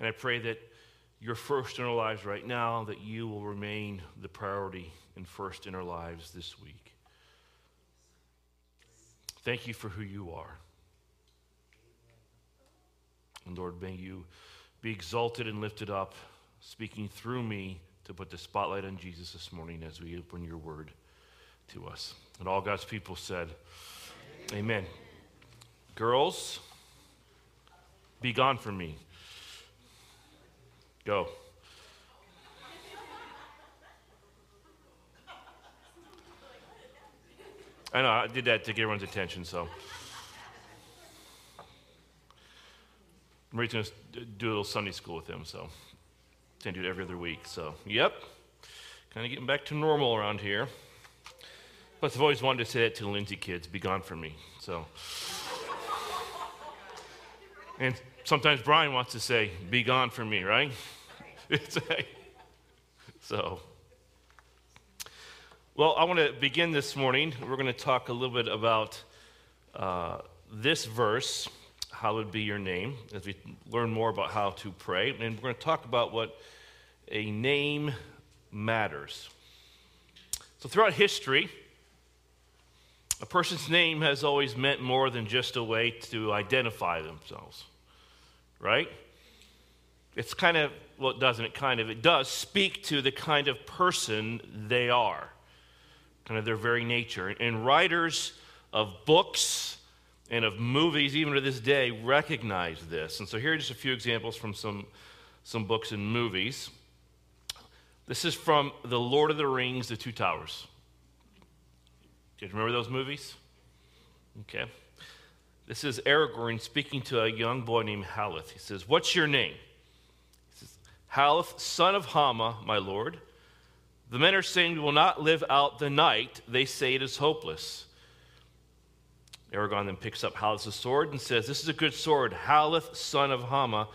And I pray that you're first in our lives right now, that you will remain the priority and first in our lives this week. Thank you for who you are. And Lord, may you be exalted and lifted up, speaking through me to put the spotlight on Jesus this morning as we open your word to us. And all God's people said, Amen. Amen. Girls, be gone from me. Go. I know, I did that to get everyone's attention, so. Marie's going uh, to do a little Sunday school with him, so. Tend to do it every other week, so. Yep. Kind of getting back to normal around here. Plus, I've always wanted to say that to the Lindsay kids be gone from me, so. And sometimes Brian wants to say, be gone from me, right? so. Well, I want to begin this morning. We're going to talk a little bit about uh, this verse, Hallowed be your name, as we learn more about how to pray. And we're going to talk about what a name matters. So, throughout history, a person's name has always meant more than just a way to identify themselves, right? It's kind of, well, it doesn't, it kind of, it does speak to the kind of person they are kind of their very nature. And writers of books and of movies, even to this day, recognize this. And so here are just a few examples from some, some books and movies. This is from The Lord of the Rings, The Two Towers. Do you remember those movies? Okay. This is Aragorn speaking to a young boy named Haleth. He says, What's your name? He says, Haleth, son of Hama, my lord. The men are saying we will not live out the night. They say it is hopeless. Aragorn then picks up Haleth's sword and says, This is a good sword. Haleth, son of Hama,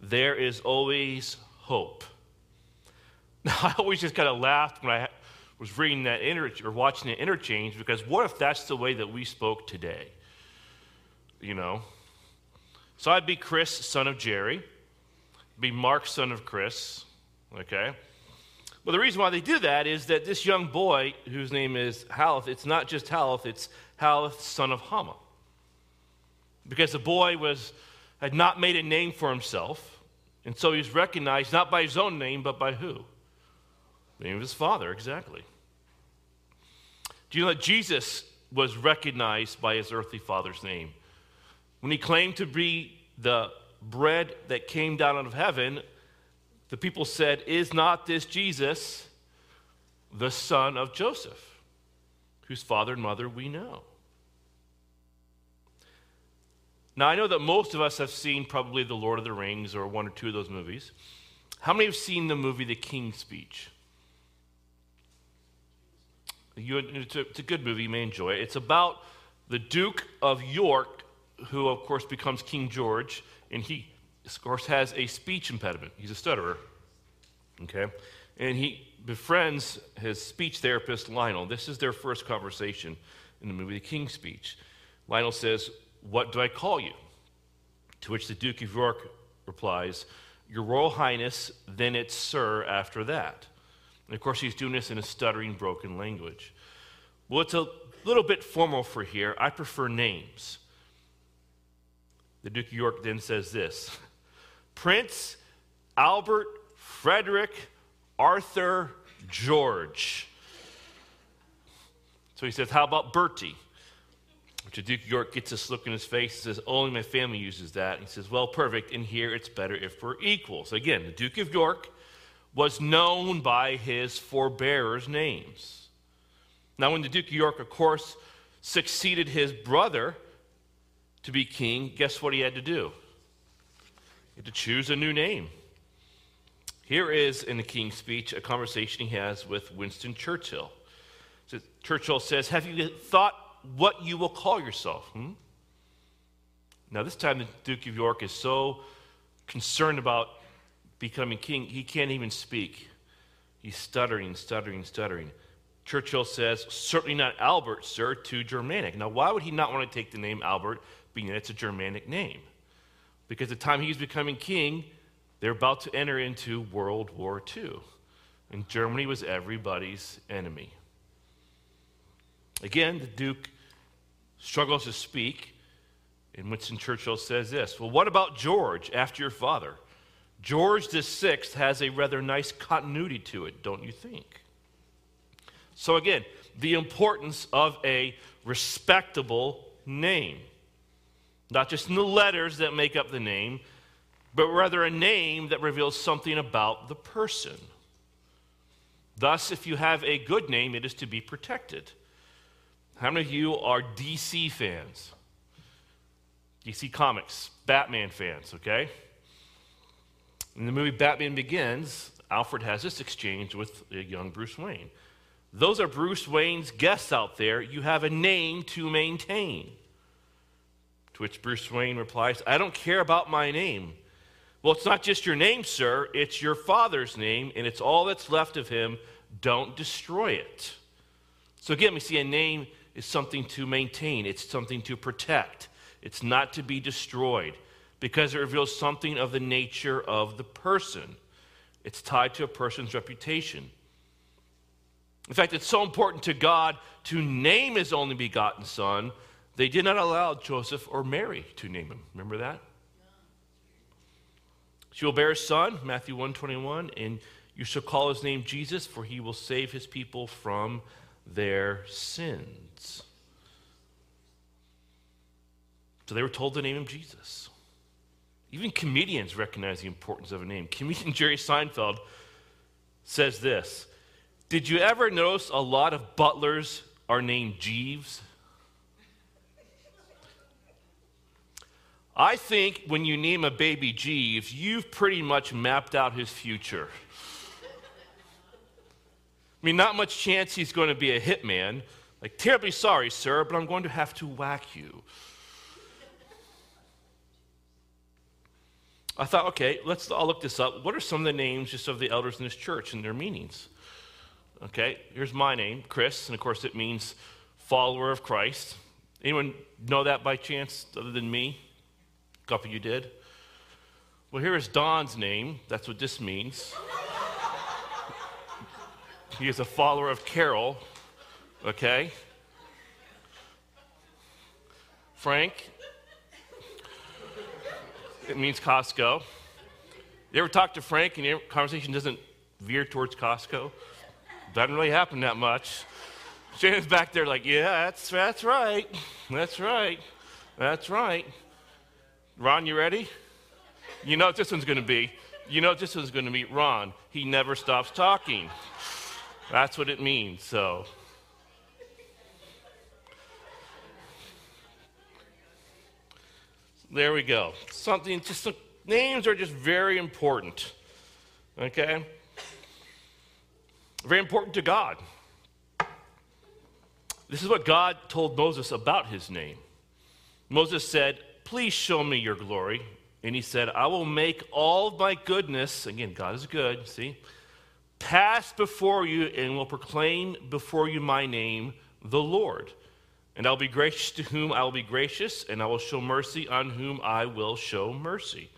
there is always hope. Now, I always just kind of laughed when I was reading that inter- or watching the interchange because what if that's the way that we spoke today? You know? So I'd be Chris, son of Jerry, be Mark, son of Chris, okay? Well, the reason why they do that is that this young boy, whose name is Haleth, it's not just Haleth, it's Haleth, son of Hama. Because the boy was, had not made a name for himself, and so he's recognized not by his own name, but by who? The name of his father, exactly. Do you know that Jesus was recognized by his earthly father's name? When he claimed to be the bread that came down out of heaven, the people said, Is not this Jesus, the son of Joseph, whose father and mother we know? Now, I know that most of us have seen probably The Lord of the Rings or one or two of those movies. How many have seen the movie The King's Speech? You, it's, a, it's a good movie, you may enjoy it. It's about the Duke of York, who, of course, becomes King George, and he of course, has a speech impediment. He's a stutterer. Okay? And he befriends his speech therapist, Lionel. This is their first conversation in the movie The King's Speech. Lionel says, What do I call you? To which the Duke of York replies, Your Royal Highness, then it's Sir after that. And of course, he's doing this in a stuttering, broken language. Well, it's a little bit formal for here. I prefer names. The Duke of York then says this Prince Albert Frederick Arthur George. So he says, How about Bertie? Which the Duke of York gets this look in his face and says, Only my family uses that. And he says, Well, perfect. In here, it's better if we're equal. So again, the Duke of York was known by his forebearers' names. Now, when the Duke of York, of course, succeeded his brother to be king, guess what he had to do? He had to choose a new name. Here is, in the King's speech, a conversation he has with Winston Churchill. So Churchill says, Have you thought what you will call yourself? Hmm? Now, this time, the Duke of York is so concerned about becoming king, he can't even speak. He's stuttering, stuttering, stuttering. Churchill says, Certainly not Albert, sir, too Germanic. Now, why would he not want to take the name Albert, being that it's a Germanic name? Because at the time he was becoming king, They're about to enter into World War II, and Germany was everybody's enemy. Again, the Duke struggles to speak, and Winston Churchill says this Well, what about George after your father? George VI has a rather nice continuity to it, don't you think? So, again, the importance of a respectable name. Not just in the letters that make up the name, but rather a name that reveals something about the person. Thus, if you have a good name, it is to be protected. How many of you are DC fans? DC Comics, Batman fans, okay? In the movie Batman Begins, Alfred has this exchange with young Bruce Wayne. Those are Bruce Wayne's guests out there. You have a name to maintain. To which Bruce Wayne replies, I don't care about my name. Well, it's not just your name, sir, it's your father's name, and it's all that's left of him. Don't destroy it. So, again, we see a name is something to maintain, it's something to protect, it's not to be destroyed because it reveals something of the nature of the person. It's tied to a person's reputation. In fact, it's so important to God to name his only begotten son, they did not allow Joseph or Mary to name him. Remember that? She will bear a son, Matthew 121, and you shall call his name Jesus, for he will save his people from their sins. So they were told to name him Jesus. Even comedians recognize the importance of a name. Comedian Jerry Seinfeld says this Did you ever notice a lot of butlers are named Jeeves? I think when you name a baby Jeeves, you've pretty much mapped out his future. I mean, not much chance he's going to be a hitman. Like, terribly sorry, sir, but I'm going to have to whack you. I thought, okay, let's I'll look this up. What are some of the names just of the elders in this church and their meanings? Okay, here's my name, Chris, and of course it means follower of Christ. Anyone know that by chance other than me? Couple you did. Well, here is Don's name. That's what this means. he is a follower of Carol. Okay. Frank, it means Costco. You ever talk to Frank and your conversation doesn't veer towards Costco? Doesn't really happen that much. Shannon's back there like, yeah, that's, that's right. That's right. That's right. Ron, you ready? You know what this one's going to be. You know what this one's going to be. Ron, he never stops talking. That's what it means. So. There we go. Something, just names are just very important. Okay? Very important to God. This is what God told Moses about his name. Moses said, Please show me your glory. And he said, I will make all my goodness, again, God is good, see, pass before you and will proclaim before you my name, the Lord. And I'll be gracious to whom I will be gracious, and I will show mercy on whom I will show mercy.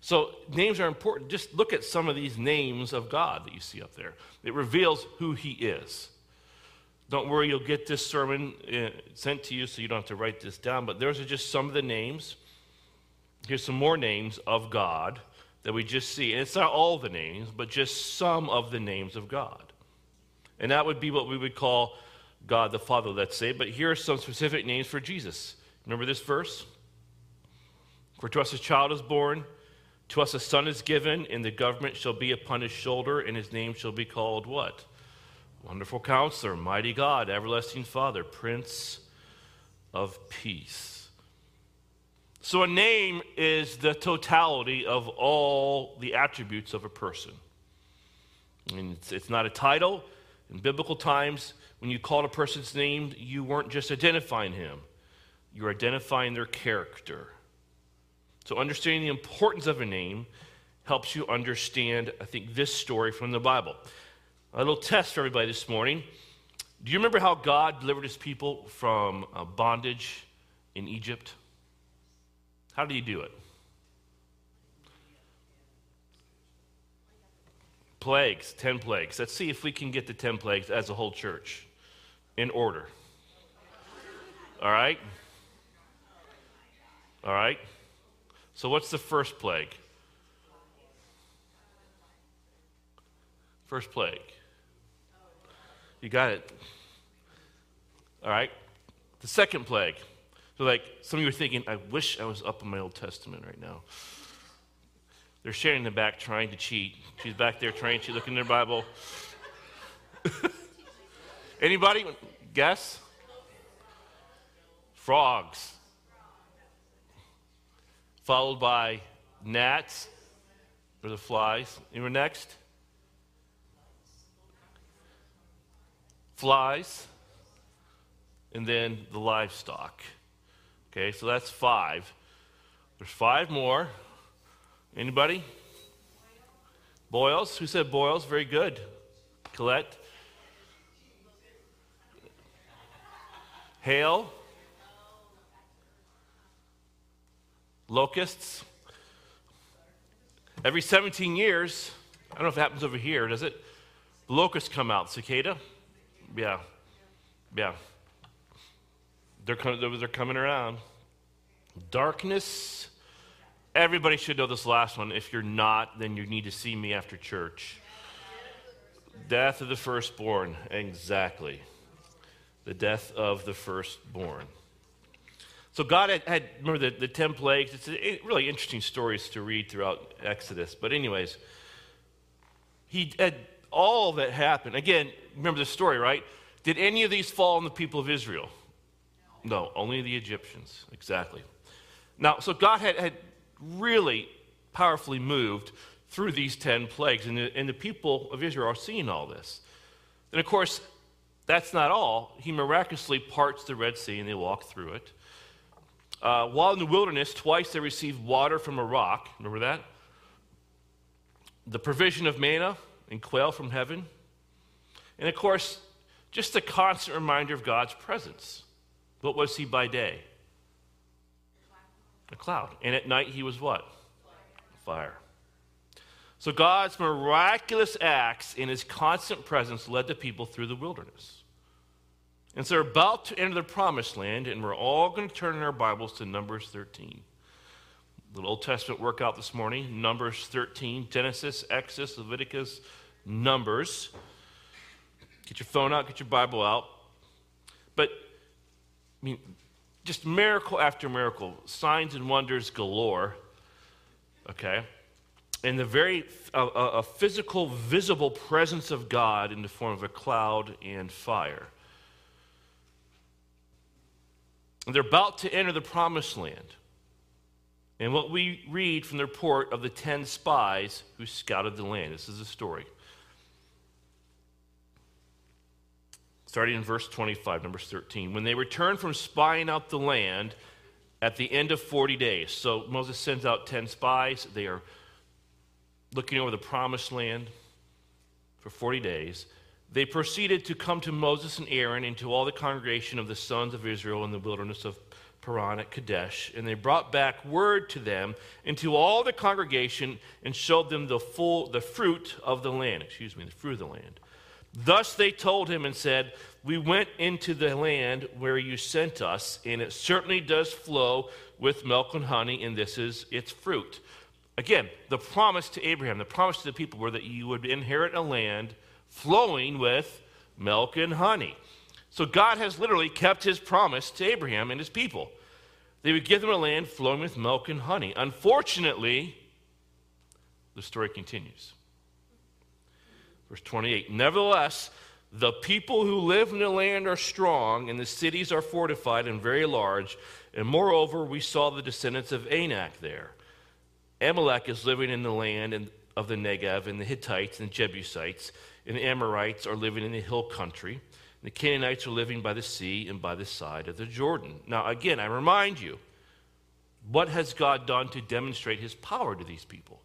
So, names are important. Just look at some of these names of God that you see up there. It reveals who He is. Don't worry, you'll get this sermon uh, sent to you so you don't have to write this down, but those are just some of the names. Here's some more names of God that we just see. And it's not all the names, but just some of the names of God. And that would be what we would call God the Father, let's say. But here are some specific names for Jesus. Remember this verse? For to us a child is born, to us a son is given, and the government shall be upon his shoulder, and his name shall be called what? Wonderful counselor, mighty God, everlasting Father, Prince of Peace. So a name is the totality of all the attributes of a person. And it's, it's not a title. In biblical times, when you called a person's name, you weren't just identifying him, you were identifying their character. So, understanding the importance of a name helps you understand, I think, this story from the Bible. A little test for everybody this morning. Do you remember how God delivered his people from uh, bondage in Egypt? How did he do it? Plagues, 10 plagues. Let's see if we can get the 10 plagues as a whole church in order. All right? All right? So, what's the first plague? First plague. You got it. All right? The second plague. So, like, some of you are thinking, I wish I was up in my Old Testament right now. They're sharing the back trying to cheat. She's back there trying to looking in their Bible. Anybody guess? Frogs. Followed by gnats or the flies. You were next? Flies. And then the livestock. Okay, so that's five. There's five more. Anybody? Boils? Who said boils? Very good. Colette? Hail? Locusts? Every 17 years, I don't know if it happens over here, does it? Locusts come out. Cicada? Yeah. Yeah. They're, they're coming around. Darkness? Everybody should know this last one. If you're not, then you need to see me after church. Death of the firstborn. Exactly. The death of the firstborn. So God had, had remember the, the 10 plagues. It's a, really interesting stories to read throughout Exodus. But, anyways, he had all that happened. Again, remember the story, right? Did any of these fall on the people of Israel? No, only the Egyptians. Exactly. Now, so God had, had really powerfully moved through these 10 plagues. And the, and the people of Israel are seeing all this. And of course, that's not all. He miraculously parts the Red Sea and they walk through it. Uh, while in the wilderness, twice they received water from a rock. Remember that? The provision of manna and quail from heaven. And of course, just a constant reminder of God's presence. What was he by day? A cloud. And at night he was what? Fire. So God's miraculous acts in his constant presence led the people through the wilderness. And so they're about to enter the promised land, and we're all going to turn in our Bibles to Numbers 13. Little Old Testament workout this morning Numbers 13, Genesis, Exodus, Leviticus, Numbers. Get your phone out, get your Bible out. But, I mean, just miracle after miracle, signs and wonders galore. Okay? And the very a, a physical, visible presence of God in the form of a cloud and fire. And they're about to enter the promised land. And what we read from the report of the ten spies who scouted the land. This is the story. starting in verse 25, Numbers 13. When they returned from spying out the land at the end of 40 days, so Moses sends out 10 spies. They are looking over the promised land for 40 days. They proceeded to come to Moses and Aaron and to all the congregation of the sons of Israel in the wilderness of Paran at Kadesh. And they brought back word to them and to all the congregation and showed them the full the fruit of the land. Excuse me, the fruit of the land. Thus they told him and said, We went into the land where you sent us, and it certainly does flow with milk and honey, and this is its fruit. Again, the promise to Abraham, the promise to the people were that you would inherit a land flowing with milk and honey. So God has literally kept his promise to Abraham and his people. They would give them a land flowing with milk and honey. Unfortunately, the story continues. Verse 28 Nevertheless, the people who live in the land are strong, and the cities are fortified and very large. And moreover, we saw the descendants of Anak there. Amalek is living in the land of the Negev, and the Hittites and Jebusites, and the Amorites are living in the hill country. The Canaanites are living by the sea and by the side of the Jordan. Now, again, I remind you, what has God done to demonstrate his power to these people?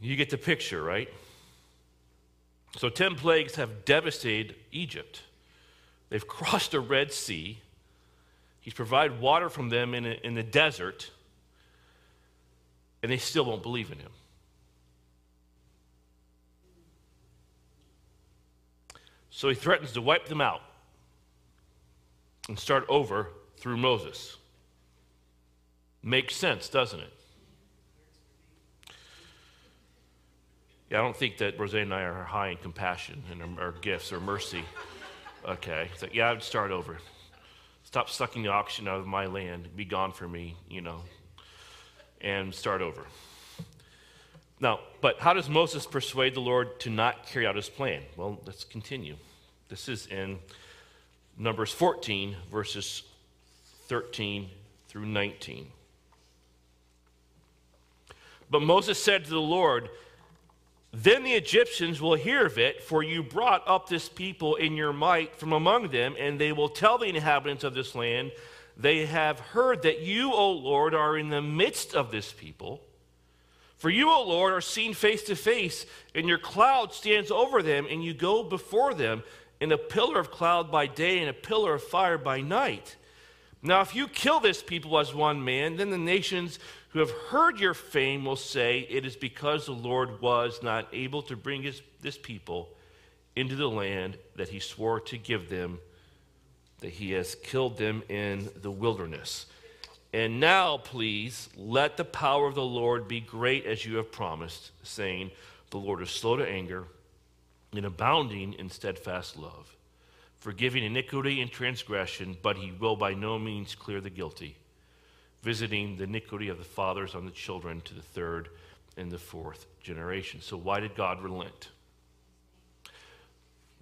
You get the picture, right? So, 10 plagues have devastated Egypt. They've crossed the Red Sea. He's provided water from them in, a, in the desert. and they still won't believe in him. So he threatens to wipe them out and start over through Moses. Makes sense, doesn't it? Yeah, I don't think that Rosé and I are high in compassion and our, gifts or mercy. Okay, like, yeah, I'd start over. Stop sucking the oxygen out of my land. Be gone from me, you know, and start over. Now, but how does Moses persuade the Lord to not carry out his plan? Well, let's continue. This is in Numbers 14, verses 13 through 19. But Moses said to the Lord, Then the Egyptians will hear of it, for you brought up this people in your might from among them, and they will tell the inhabitants of this land, They have heard that you, O Lord, are in the midst of this people. For you, O Lord, are seen face to face, and your cloud stands over them, and you go before them in a pillar of cloud by day and a pillar of fire by night. Now, if you kill this people as one man, then the nations who have heard your fame will say it is because the Lord was not able to bring his, this people into the land that he swore to give them, that he has killed them in the wilderness. And now, please, let the power of the Lord be great as you have promised, saying, The Lord is slow to anger and abounding in steadfast love, forgiving iniquity and transgression, but he will by no means clear the guilty, visiting the iniquity of the fathers on the children to the third and the fourth generation. So, why did God relent?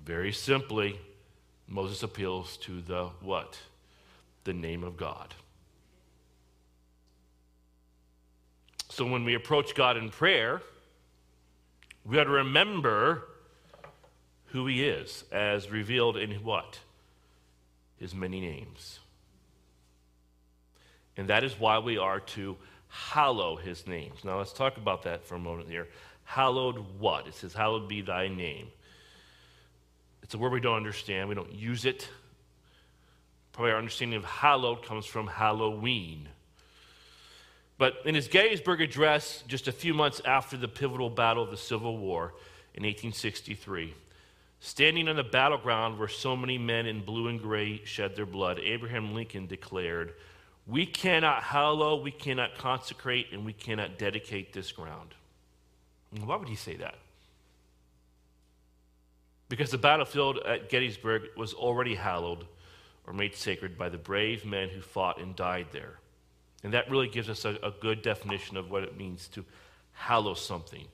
Very simply, Moses appeals to the what? The name of God. So, when we approach God in prayer, we got to remember who he is, as revealed in what? His many names. And that is why we are to hallow his names. Now let's talk about that for a moment here. Hallowed what? It says, Hallowed be thy name. It's a word we don't understand, we don't use it. Probably our understanding of hallowed comes from Halloween. But in his Gettysburg Address, just a few months after the pivotal battle of the Civil War in 1863, Standing on the battleground where so many men in blue and gray shed their blood, Abraham Lincoln declared, We cannot hallow, we cannot consecrate, and we cannot dedicate this ground. why would he say that? Because the battlefield at Gettysburg was already hallowed or made sacred by the brave men who fought and died there. And that really gives us a, a good definition of what it means to hallow something.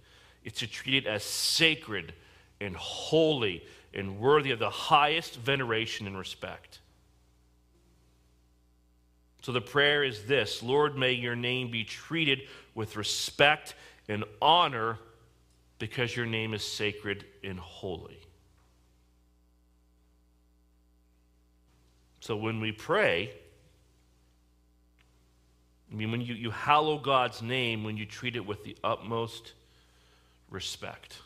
It's to treat it as sacred and holy and worthy of the highest veneration and respect. So the prayer is this Lord, may your name be treated with respect and honor because your name is sacred and holy. So when we pray, I mean, when you, you hallow God's name, when you treat it with the utmost respect.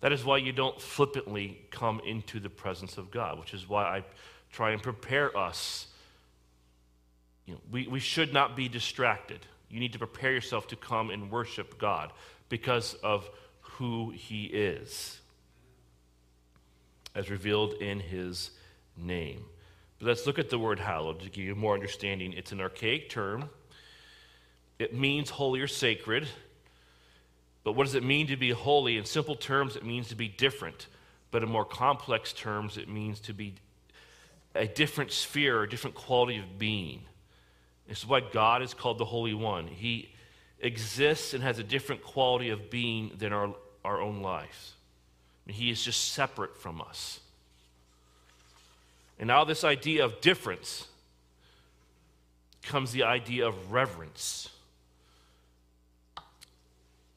That is why you don't flippantly come into the presence of God, which is why I try and prepare us. You know, we, we should not be distracted. You need to prepare yourself to come and worship God because of who He is, as revealed in His name. But let's look at the word hallowed to give you more understanding. It's an archaic term, it means holy or sacred. But what does it mean to be holy? In simple terms, it means to be different. But in more complex terms, it means to be a different sphere, a different quality of being. This is why God is called the Holy One. He exists and has a different quality of being than our, our own lives. I mean, he is just separate from us. And now, this idea of difference comes the idea of reverence.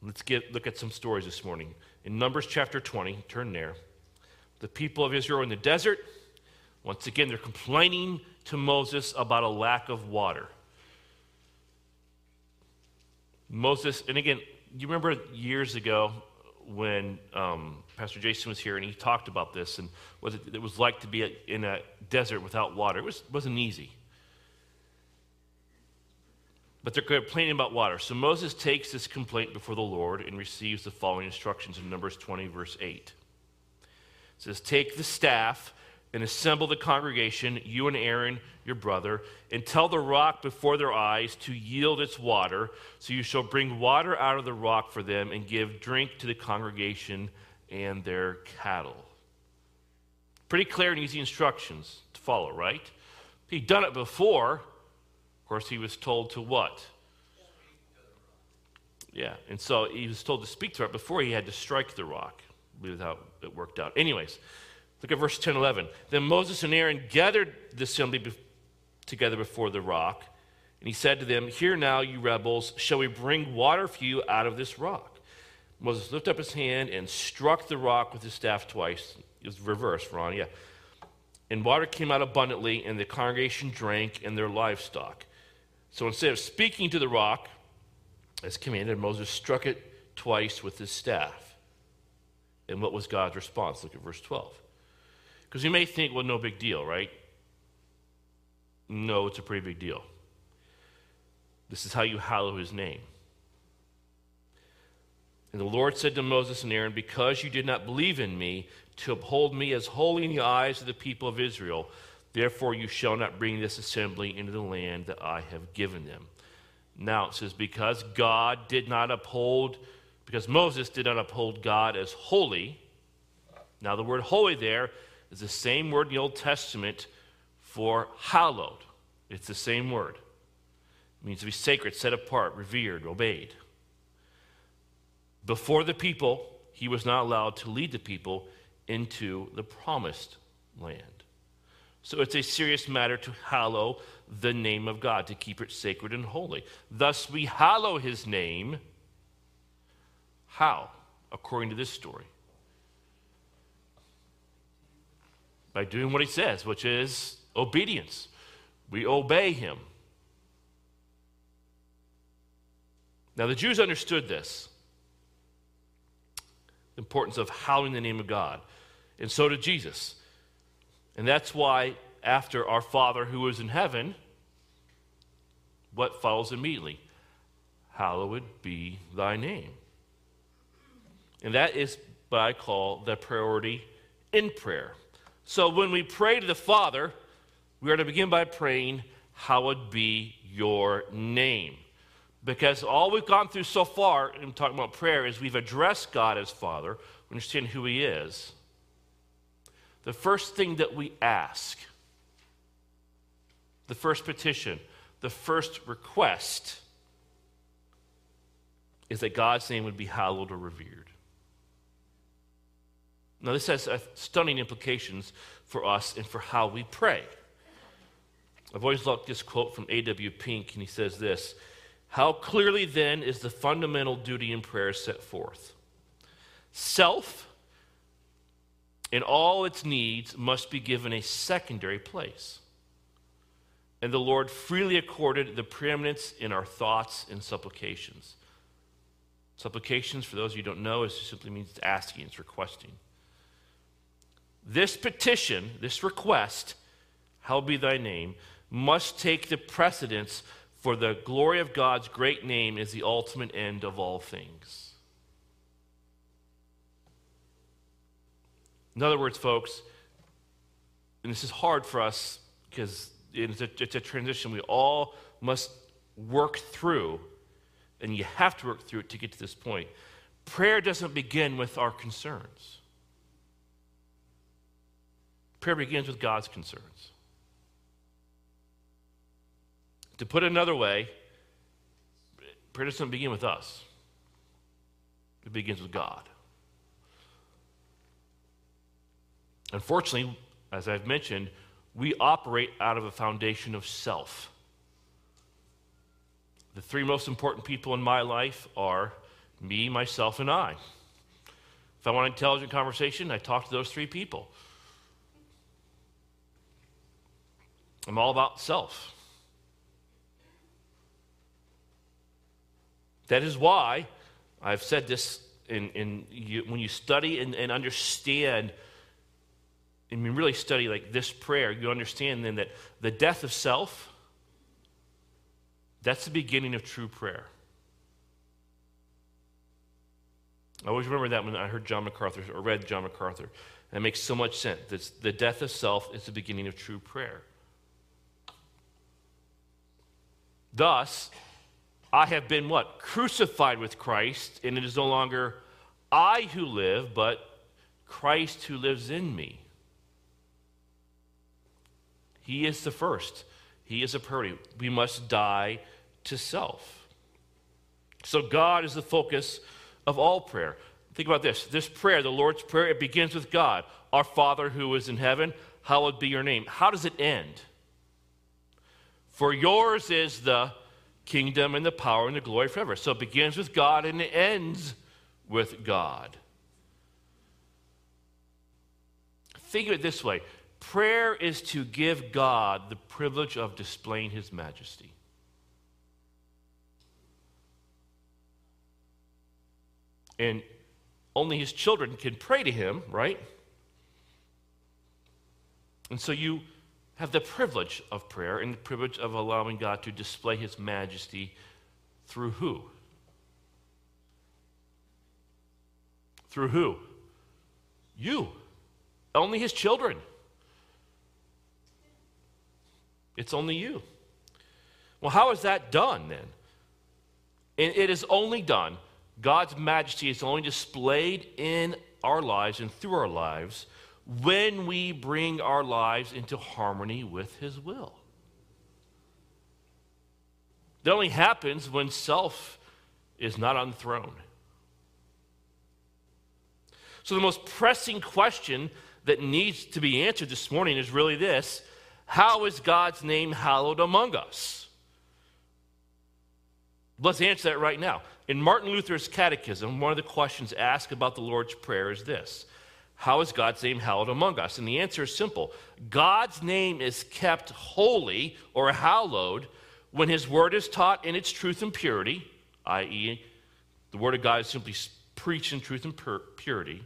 Let's get, look at some stories this morning. In Numbers chapter 20, turn there. The people of Israel in the desert. Once again, they're complaining to Moses about a lack of water. Moses, and again, you remember years ago when um, Pastor Jason was here and he talked about this and what it was like to be in a desert without water. It was, wasn't easy. but they're complaining about water. So Moses takes this complaint before the Lord and receives the following instructions in Numbers 20, verse 8. It says, Take the staff and assemble the congregation, you and Aaron, your brother, and tell the rock before their eyes to yield its water. So you shall bring water out of the rock for them and give drink to the congregation and their cattle. Pretty clear and easy instructions to follow, right? He'd done it before. Of course, he was told to what? Yeah, and so he was told to speak to it before he had to strike the rock. That's how it worked out. Anyways, look at verse 10 11. Then Moses and Aaron gathered the assembly be- together before the rock, and he said to them, Hear now, you rebels, shall we bring water for you out of this rock? Moses lifted up his hand and struck the rock with his staff twice. It was reversed, Ron, yeah. And water came out abundantly, and the congregation drank and their livestock. So instead of speaking to the rock, as commanded, Moses struck it twice with his staff. And what was God's response? Look at verse 12. Because you may think, well, no big deal, right? No, it's a pretty big deal. This is how you hallow his name. And the Lord said to Moses and Aaron, Because you did not believe in me to uphold me as holy in the eyes of the people of Israel, therefore you shall not bring this assembly into the land that I have given them. Now it says, Because God did not uphold, because Moses did not uphold God as holy. Now the word holy there is the same word in the Old Testament for hallowed. It's the same word. It means to be sacred, set apart, revered, obeyed. Before the people, he was not allowed to lead the people into the promised land. So it's a serious matter to hallow the name of God, to keep it sacred and holy. Thus, we hallow his name. How? According to this story. By doing what he says, which is obedience. We obey him. Now, the Jews understood this the importance of hallowing the name of God. And so did Jesus. And that's why, after our Father who is in heaven, what follows immediately? Hallowed be thy name. And that is what I call the priority in prayer. So when we pray to the Father, we are to begin by praying, Hallowed be your name. Because all we've gone through so far in talking about prayer is we've addressed God as Father, we understand who He is. The first thing that we ask, the first petition, the first request is that God's name would be hallowed or revered. Now, this has uh, stunning implications for us and for how we pray. I've always loved this quote from A.W. Pink, and he says this how clearly then is the fundamental duty in prayer set forth? Self and all its needs must be given a secondary place. And the Lord freely accorded the preeminence in our thoughts and supplications. Supplications, for those of you who don't know, is simply means asking, it's requesting. This petition, this request, hallowed be thy name, must take the precedence for the glory of God's great name is the ultimate end of all things. In other words, folks, and this is hard for us because it's a, it's a transition we all must work through, and you have to work through it to get to this point. Prayer doesn't begin with our concerns, prayer begins with God's concerns. To put it another way, prayer doesn't begin with us, it begins with God. Unfortunately, as I've mentioned, we operate out of a foundation of self. The three most important people in my life are me, myself, and I. If I want an intelligent conversation, I talk to those three people. I'm all about self. That is why I've said this in, in you, when you study and, and understand, and you really study like this prayer, you understand then that the death of self, That's the beginning of true prayer. I always remember that when I heard John MacArthur or read John MacArthur. That makes so much sense. That's, the death of self is the beginning of true prayer. Thus, I have been what? Crucified with Christ, and it is no longer I who live, but Christ who lives in me. He is the first. He is a priority. We must die to self. So God is the focus of all prayer. Think about this. This prayer, the Lord's Prayer, it begins with God. Our Father who is in heaven, hallowed be your name. How does it end? For yours is the kingdom and the power and the glory forever. So it begins with God and it ends with God. Think of it this way prayer is to give God the privilege of displaying his majesty. And only his children can pray to him, right? And so you have the privilege of prayer and the privilege of allowing God to display his majesty through who? Through who? You. Only his children. It's only you. Well, how is that done then? it is only done, God's majesty is only displayed in our lives and through our lives when we bring our lives into harmony with His will. That only happens when self is not on the throne. So, the most pressing question that needs to be answered this morning is really this How is God's name hallowed among us? Let's answer that right now. In Martin Luther's Catechism, one of the questions asked about the Lord's Prayer is this How is God's name hallowed among us? And the answer is simple God's name is kept holy or hallowed when his word is taught in its truth and purity, i.e., the word of God is simply preached in truth and pur- purity.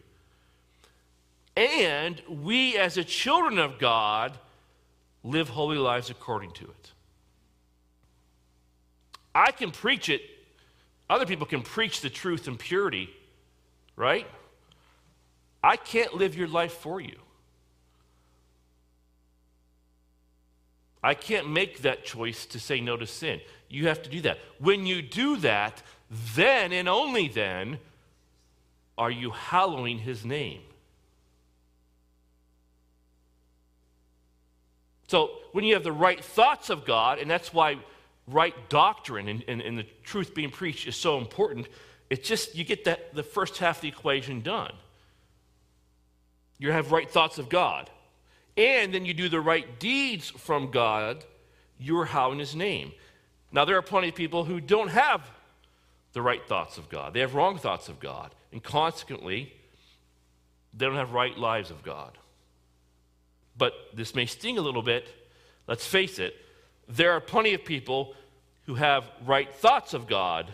And we, as the children of God, live holy lives according to it. I can preach it, other people can preach the truth and purity, right? I can't live your life for you. I can't make that choice to say no to sin. You have to do that. When you do that, then and only then are you hallowing his name. So when you have the right thoughts of God, and that's why right doctrine and, and, and the truth being preached is so important, it's just you get that the first half of the equation done. You have right thoughts of God. And then you do the right deeds from God, you're hallowing his name. Now, there are plenty of people who don't have the right thoughts of God. They have wrong thoughts of God. And consequently, they don't have right lives of God. But this may sting a little bit. Let's face it, there are plenty of people who have right thoughts of God,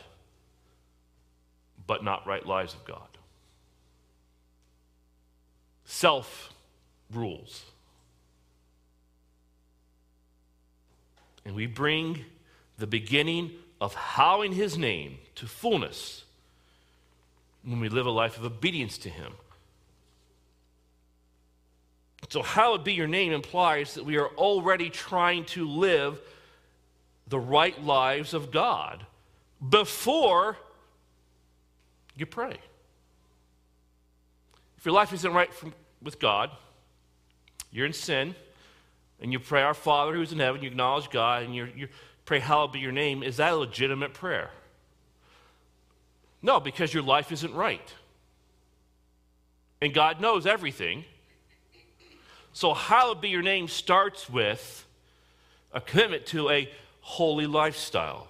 but not right lives of God. Self rules. And we bring the beginning of howling his name to fullness when we live a life of obedience to him. So, "How hallowed be your name implies that we are already trying to live the right lives of God before you pray. If your life isn't right from, with God, you're in sin, and you pray, Our Father who's in heaven, you acknowledge God, and you pray, Hallowed be your name, is that a legitimate prayer? No, because your life isn't right. And God knows everything. So, hallowed be your name starts with a commitment to a holy lifestyle.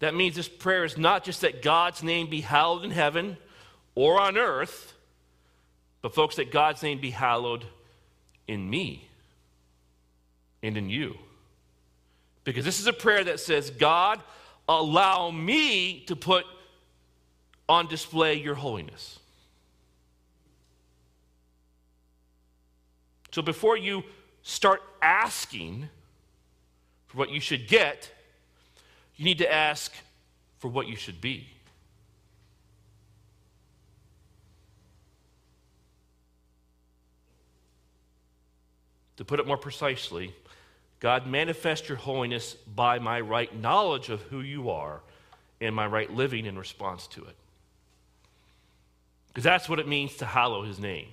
That means this prayer is not just that God's name be hallowed in heaven or on earth, but, folks, that God's name be hallowed in me and in you. Because this is a prayer that says, God, allow me to put on display your holiness. So before you start asking for what you should get, you need to ask for what you should be. To put it more precisely, God, manifest your holiness by my right knowledge of who you are and my right living in response to it. Because that's what it means to hallow his name.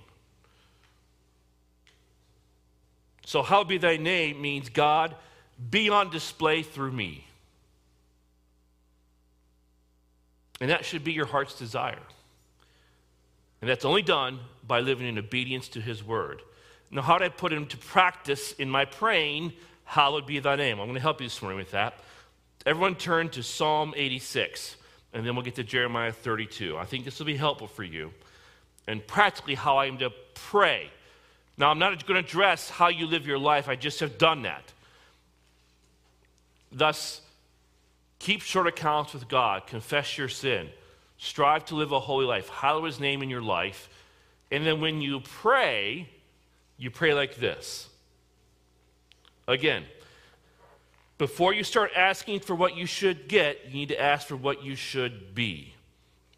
So, hallowed be thy name means God, be on display through me. And that should be your heart's desire. And that's only done by living in obedience to his word. Now, how do I put into practice in my praying? Hallowed be thy name. I'm going to help you this morning with that. Everyone turn to Psalm 86, and then we'll get to Jeremiah 32. I think this will be helpful for you and practically how I am to pray. Now, I'm not going to address how you live your life, I just have done that. Thus, keep short accounts with God, confess your sin, strive to live a holy life, hallow his name in your life, and then when you pray, you pray like this. Again, before you start asking for what you should get, you need to ask for what you should be.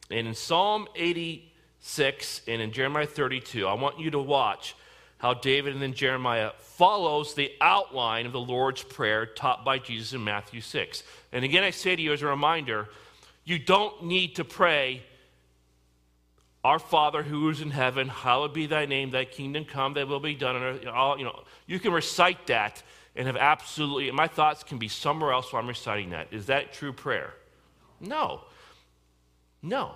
And in Psalm 86 and in Jeremiah 32, I want you to watch how David and then Jeremiah follows the outline of the Lord's Prayer taught by Jesus in Matthew 6. And again, I say to you as a reminder, you don't need to pray our Father who is in heaven, hallowed be thy name, thy kingdom come, thy will be done on earth. All, you know, you can recite that and have absolutely, my thoughts can be somewhere else while I'm reciting that. Is that true prayer? No. No.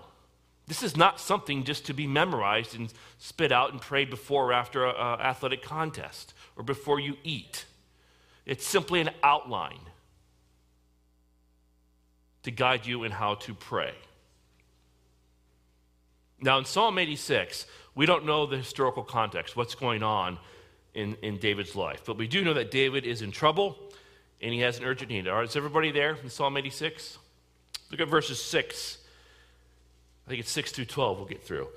This is not something just to be memorized and spit out and prayed before or after an athletic contest or before you eat. It's simply an outline to guide you in how to pray. Now, in Psalm 86, we don't know the historical context, what's going on in, in David's life. But we do know that David is in trouble and he has an urgent need. All right, is everybody there in Psalm 86? Look at verses 6. I think it's 6 through 12 we'll get through.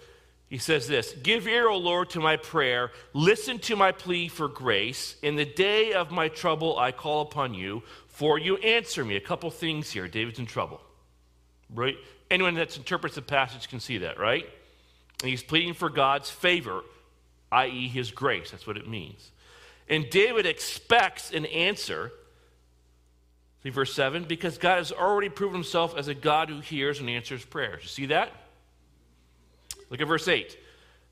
He says this Give ear, O Lord, to my prayer. Listen to my plea for grace. In the day of my trouble, I call upon you, for you answer me. A couple things here. David's in trouble. Right? Anyone that interprets the passage can see that, right? And he's pleading for God's favor, i.e., his grace. That's what it means. And David expects an answer. See verse 7 because God has already proven himself as a God who hears and answers prayers. You see that? Look at verse 8.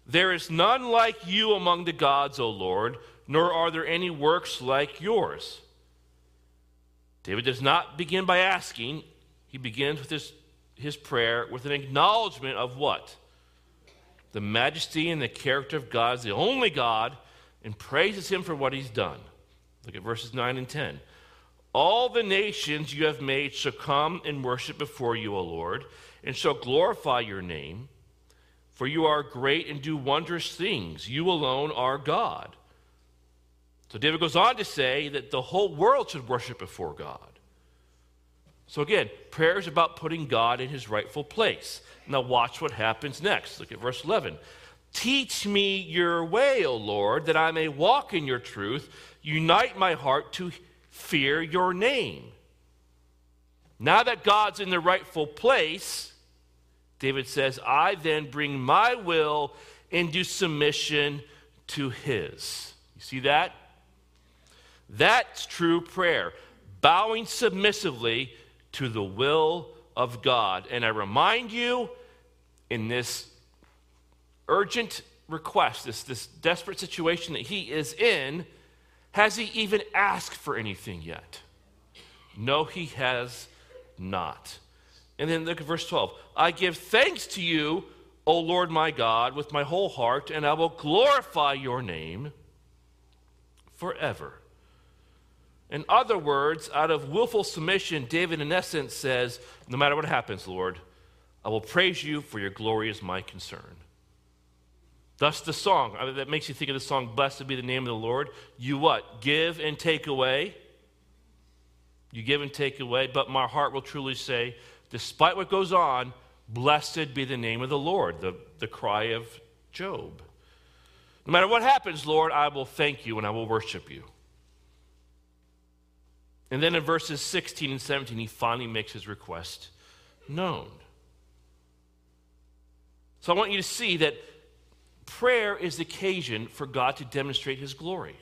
There is none like you among the gods, O Lord, nor are there any works like yours. David does not begin by asking, he begins with his, his prayer with an acknowledgement of what? the majesty and the character of God is the only God and praises him for what he's done. Look at verses 9 and 10. All the nations you have made shall come and worship before you, O Lord, and shall glorify your name. For you are great and do wondrous things. You alone are God. So David goes on to say that the whole world should worship before God. So again, prayer is about putting God in his rightful place. Now, watch what happens next. Look at verse 11. Teach me your way, O Lord, that I may walk in your truth. Unite my heart to fear your name. Now that God's in the rightful place, David says, I then bring my will into submission to his. You see that? That's true prayer. Bowing submissively to the will of God. And I remind you in this urgent request, this, this desperate situation that he is in, has he even asked for anything yet? No, he has not. And then look at verse 12. I give thanks to you, O Lord my God, with my whole heart, and I will glorify your name forever. In other words, out of willful submission, David, in essence, says, No matter what happens, Lord, I will praise you, for your glory is my concern. Thus, the song uh, that makes you think of the song, Blessed be the name of the Lord. You what? Give and take away. You give and take away, but my heart will truly say, despite what goes on, blessed be the name of the Lord, the, the cry of Job. No matter what happens, Lord, I will thank you and I will worship you. And then in verses 16 and 17, he finally makes his request known. So I want you to see that prayer is the occasion for God to demonstrate his glory.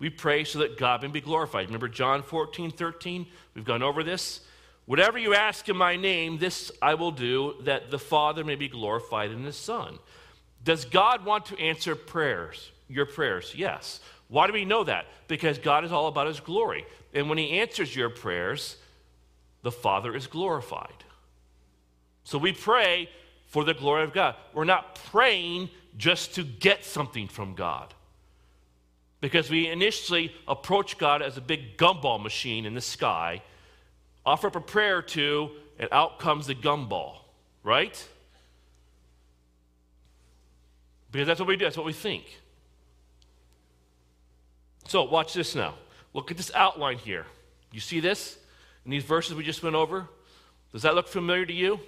We pray so that God may be glorified. Remember John 14, 13? We've gone over this. Whatever you ask in my name, this I will do, that the Father may be glorified in the Son. Does God want to answer prayers, your prayers? Yes. Why do we know that? Because God is all about his glory. And when he answers your prayers, the Father is glorified. So we pray for the glory of God. We're not praying just to get something from God. Because we initially approach God as a big gumball machine in the sky, offer up a prayer to, and out comes the gumball, right? Because that's what we do, that's what we think. So, watch this now. Look at this outline here. You see this in these verses we just went over? Does that look familiar to you?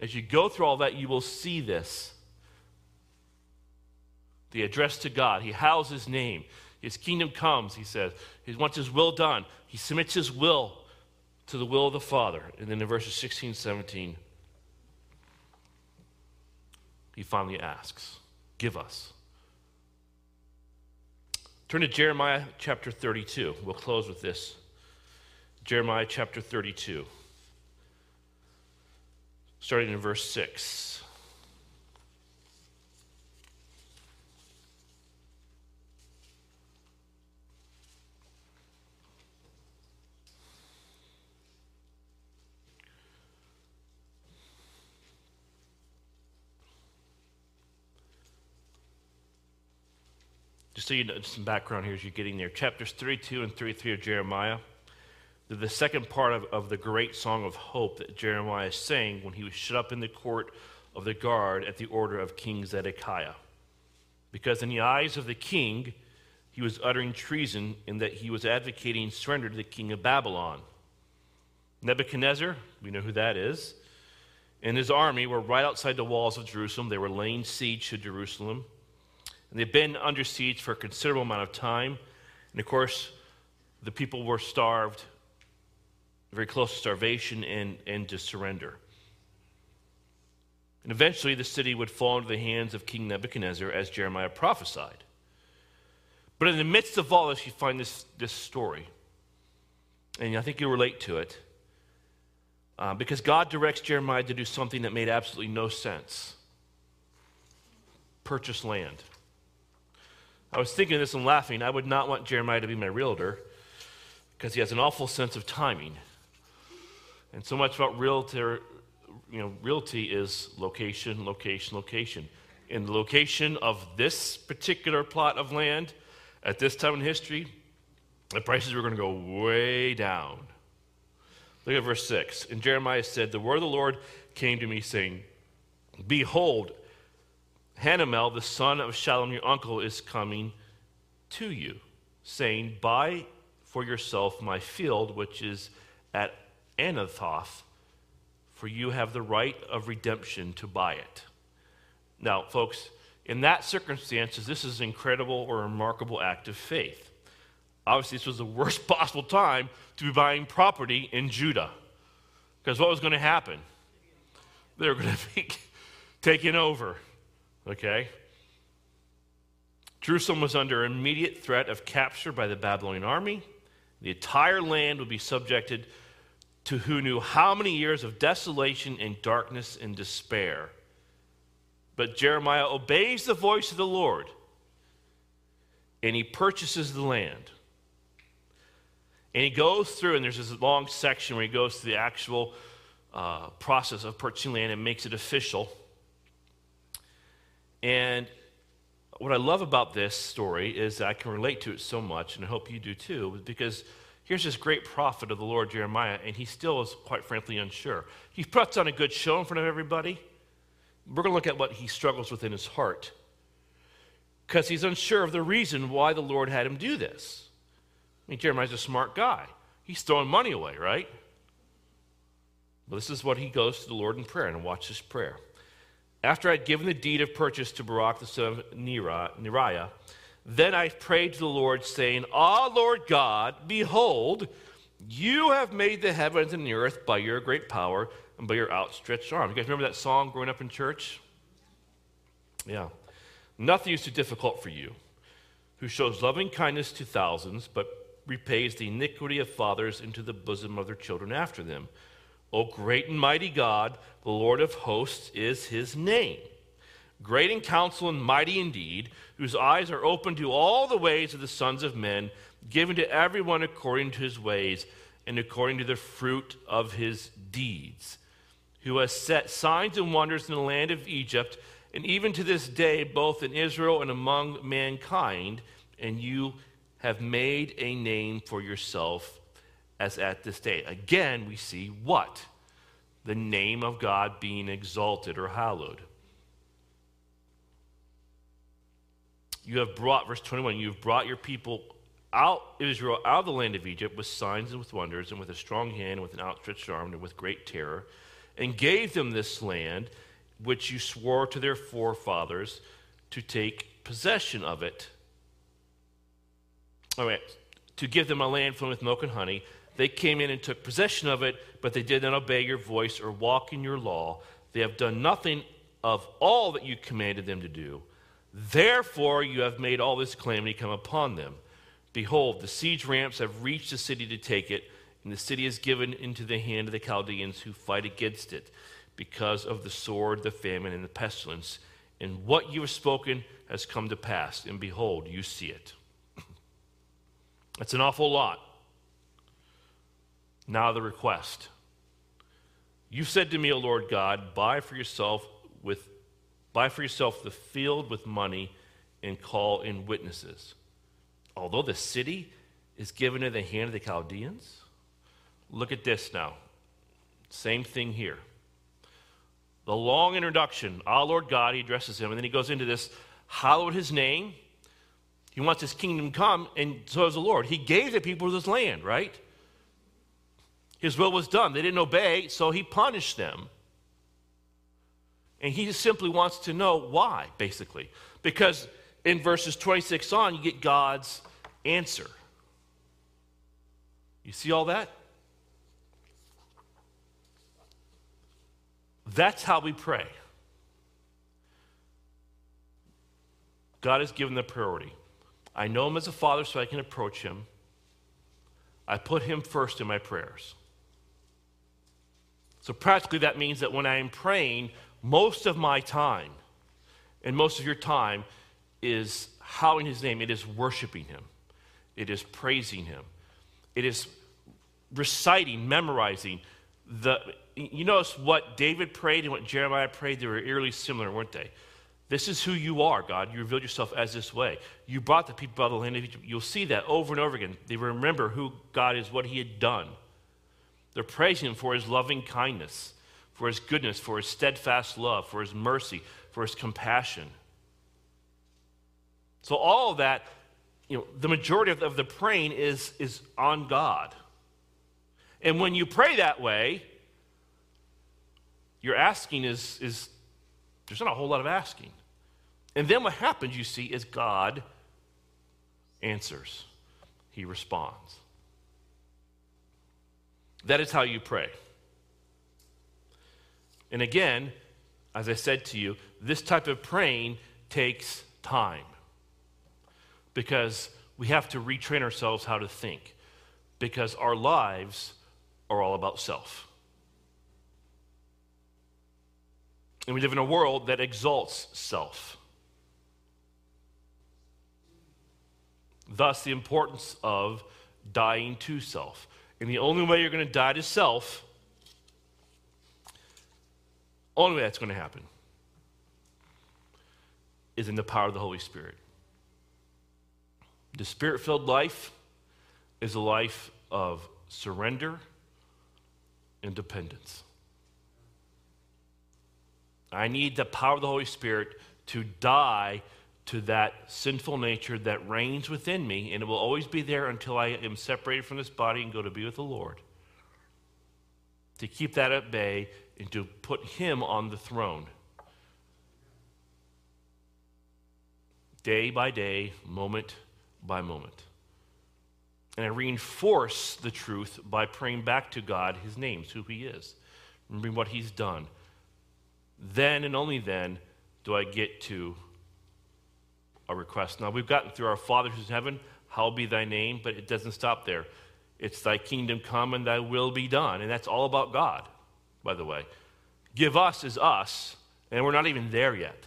As you go through all that, you will see this. The address to God. He hallows his name. His kingdom comes, he says. He wants his will done. He submits his will to the will of the Father. And then in verses 16, 17, he finally asks, Give us. Turn to Jeremiah chapter 32. We'll close with this. Jeremiah chapter 32, starting in verse 6. Just so you know, some background here as you're getting there. Chapters 32 and 33 of Jeremiah. They're the second part of, of the great song of hope that Jeremiah sang when he was shut up in the court of the guard at the order of King Zedekiah. Because in the eyes of the king, he was uttering treason in that he was advocating surrender to the king of Babylon. Nebuchadnezzar, we know who that is, and his army were right outside the walls of Jerusalem. They were laying siege to Jerusalem. And they've been under siege for a considerable amount of time. And of course, the people were starved, very close to starvation and, and to surrender. And eventually, the city would fall into the hands of King Nebuchadnezzar, as Jeremiah prophesied. But in the midst of all this, you find this, this story. And I think you relate to it. Uh, because God directs Jeremiah to do something that made absolutely no sense purchase land. I was thinking this and laughing. I would not want Jeremiah to be my realtor because he has an awful sense of timing. And so much about realtor, you know, realty is location, location, location. In the location of this particular plot of land at this time in history, the prices were going to go way down. Look at verse 6. And Jeremiah said, The word of the Lord came to me, saying, Behold, Hanamel, the son of Shallum, your uncle, is coming to you, saying, Buy for yourself my field, which is at Anathoth, for you have the right of redemption to buy it. Now, folks, in that circumstances, this is an incredible or remarkable act of faith. Obviously, this was the worst possible time to be buying property in Judah. Because what was going to happen? They were going to be taken over. Okay? Jerusalem was under immediate threat of capture by the Babylonian army. The entire land would be subjected to who knew how many years of desolation and darkness and despair. But Jeremiah obeys the voice of the Lord and he purchases the land. And he goes through, and there's this long section where he goes through the actual uh, process of purchasing land and makes it official. And what I love about this story is that I can relate to it so much, and I hope you do too, because here's this great prophet of the Lord, Jeremiah, and he still is quite frankly unsure. He puts on a good show in front of everybody. We're going to look at what he struggles with in his heart because he's unsure of the reason why the Lord had him do this. I mean, Jeremiah's a smart guy. He's throwing money away, right? But this is what he goes to the Lord in prayer, and watch this prayer. After I had given the deed of purchase to Baruch the son of Neriah, Then I prayed to the Lord, saying, Ah, Lord God, behold, you have made the heavens and the earth by your great power and by your outstretched arm. You guys remember that song growing up in church? Yeah. Nothing is too difficult for you, who shows loving kindness to thousands, but repays the iniquity of fathers into the bosom of their children after them. O great and mighty God, the Lord of hosts is his name. Great in counsel and mighty indeed, whose eyes are open to all the ways of the sons of men, given to everyone according to his ways and according to the fruit of his deeds, who has set signs and wonders in the land of Egypt, and even to this day, both in Israel and among mankind, and you have made a name for yourself as at this day. Again, we see what? The name of God being exalted or hallowed. You have brought, verse 21, you have brought your people out, Israel, out of the land of Egypt with signs and with wonders, and with a strong hand, and with an outstretched arm, and with great terror, and gave them this land which you swore to their forefathers to take possession of it. All right, to give them a land flowing with milk and honey. They came in and took possession of it, but they did not obey your voice or walk in your law. They have done nothing of all that you commanded them to do. Therefore, you have made all this calamity come upon them. Behold, the siege ramps have reached the city to take it, and the city is given into the hand of the Chaldeans who fight against it because of the sword, the famine, and the pestilence. And what you have spoken has come to pass, and behold, you see it. That's an awful lot. Now, the request. You said to me, O Lord God, buy for yourself with Buy for yourself the field with money and call in witnesses. Although the city is given in the hand of the Chaldeans, look at this now. Same thing here. The long introduction, our Lord God, he addresses him, and then he goes into this, hallowed his name. He wants his kingdom come, and so is the Lord. He gave the people this land, right? His will was done. They didn't obey, so he punished them. And he just simply wants to know why, basically. Because in verses 26 on, you get God's answer. You see all that? That's how we pray. God has given the priority. I know him as a father so I can approach him. I put him first in my prayers. So, practically, that means that when I am praying, most of my time and most of your time is hallowing his name. It is worshiping him, it is praising him, it is reciting, memorizing. The, you notice what David prayed and what Jeremiah prayed, they were eerily similar, weren't they? This is who you are, God. You revealed yourself as this way. You brought the people out of the land of Egypt. You'll see that over and over again. They remember who God is, what He had done. They're praising Him for His loving kindness for his goodness, for his steadfast love, for his mercy, for his compassion. So, all of that, you know, the majority of, the praying is, is on God. And when you pray that way, your asking is, is there's not a whole lot of asking. And then what happens, you see, is God answers, He responds. That is how you pray. And again, as I said to you, this type of praying takes time because we have to retrain ourselves how to think because our lives are all about self. And we live in a world that exalts self. Thus, the importance of dying to self. And the only way you're going to die to self only way that's going to happen is in the power of the Holy Spirit. The spirit filled life is a life of surrender and dependence. I need the power of the Holy Spirit to die to that sinful nature that reigns within me, and it will always be there until I am separated from this body and go to be with the Lord. To keep that at bay and to put him on the throne. day by day, moment by moment. And I reinforce the truth by praying back to God his names, who he is, remembering what he's done. Then and only then do I get to a request. Now, we've gotten through our Father who's in heaven, hallowed be thy name, but it doesn't stop there. It's thy kingdom come and thy will be done. And that's all about God, by the way. Give us is us, and we're not even there yet.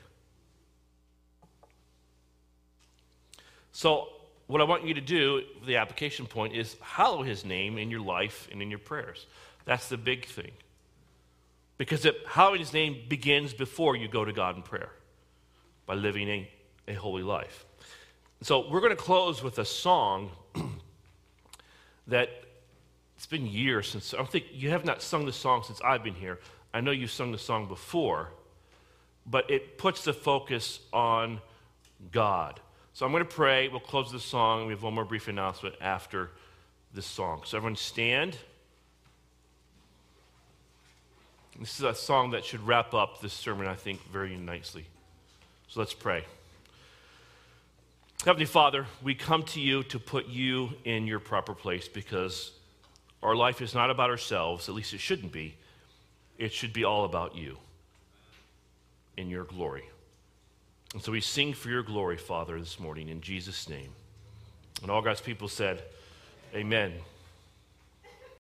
So, what I want you to do, the application point, is hallow his name in your life and in your prayers. That's the big thing. Because it, hallowing his name begins before you go to God in prayer by living a, a holy life. So we're going to close with a song that it's been years since I don't think you have not sung the song since I've been here. I know you've sung the song before, but it puts the focus on God. So I'm going to pray. We'll close the song. We have one more brief announcement after this song. So everyone stand. This is a song that should wrap up this sermon, I think, very nicely. So let's pray. Heavenly Father, we come to you to put you in your proper place because our life is not about ourselves, at least it shouldn't be. It should be all about you in your glory. And so we sing for your glory, Father, this morning in Jesus' name. And all God's people said, Amen.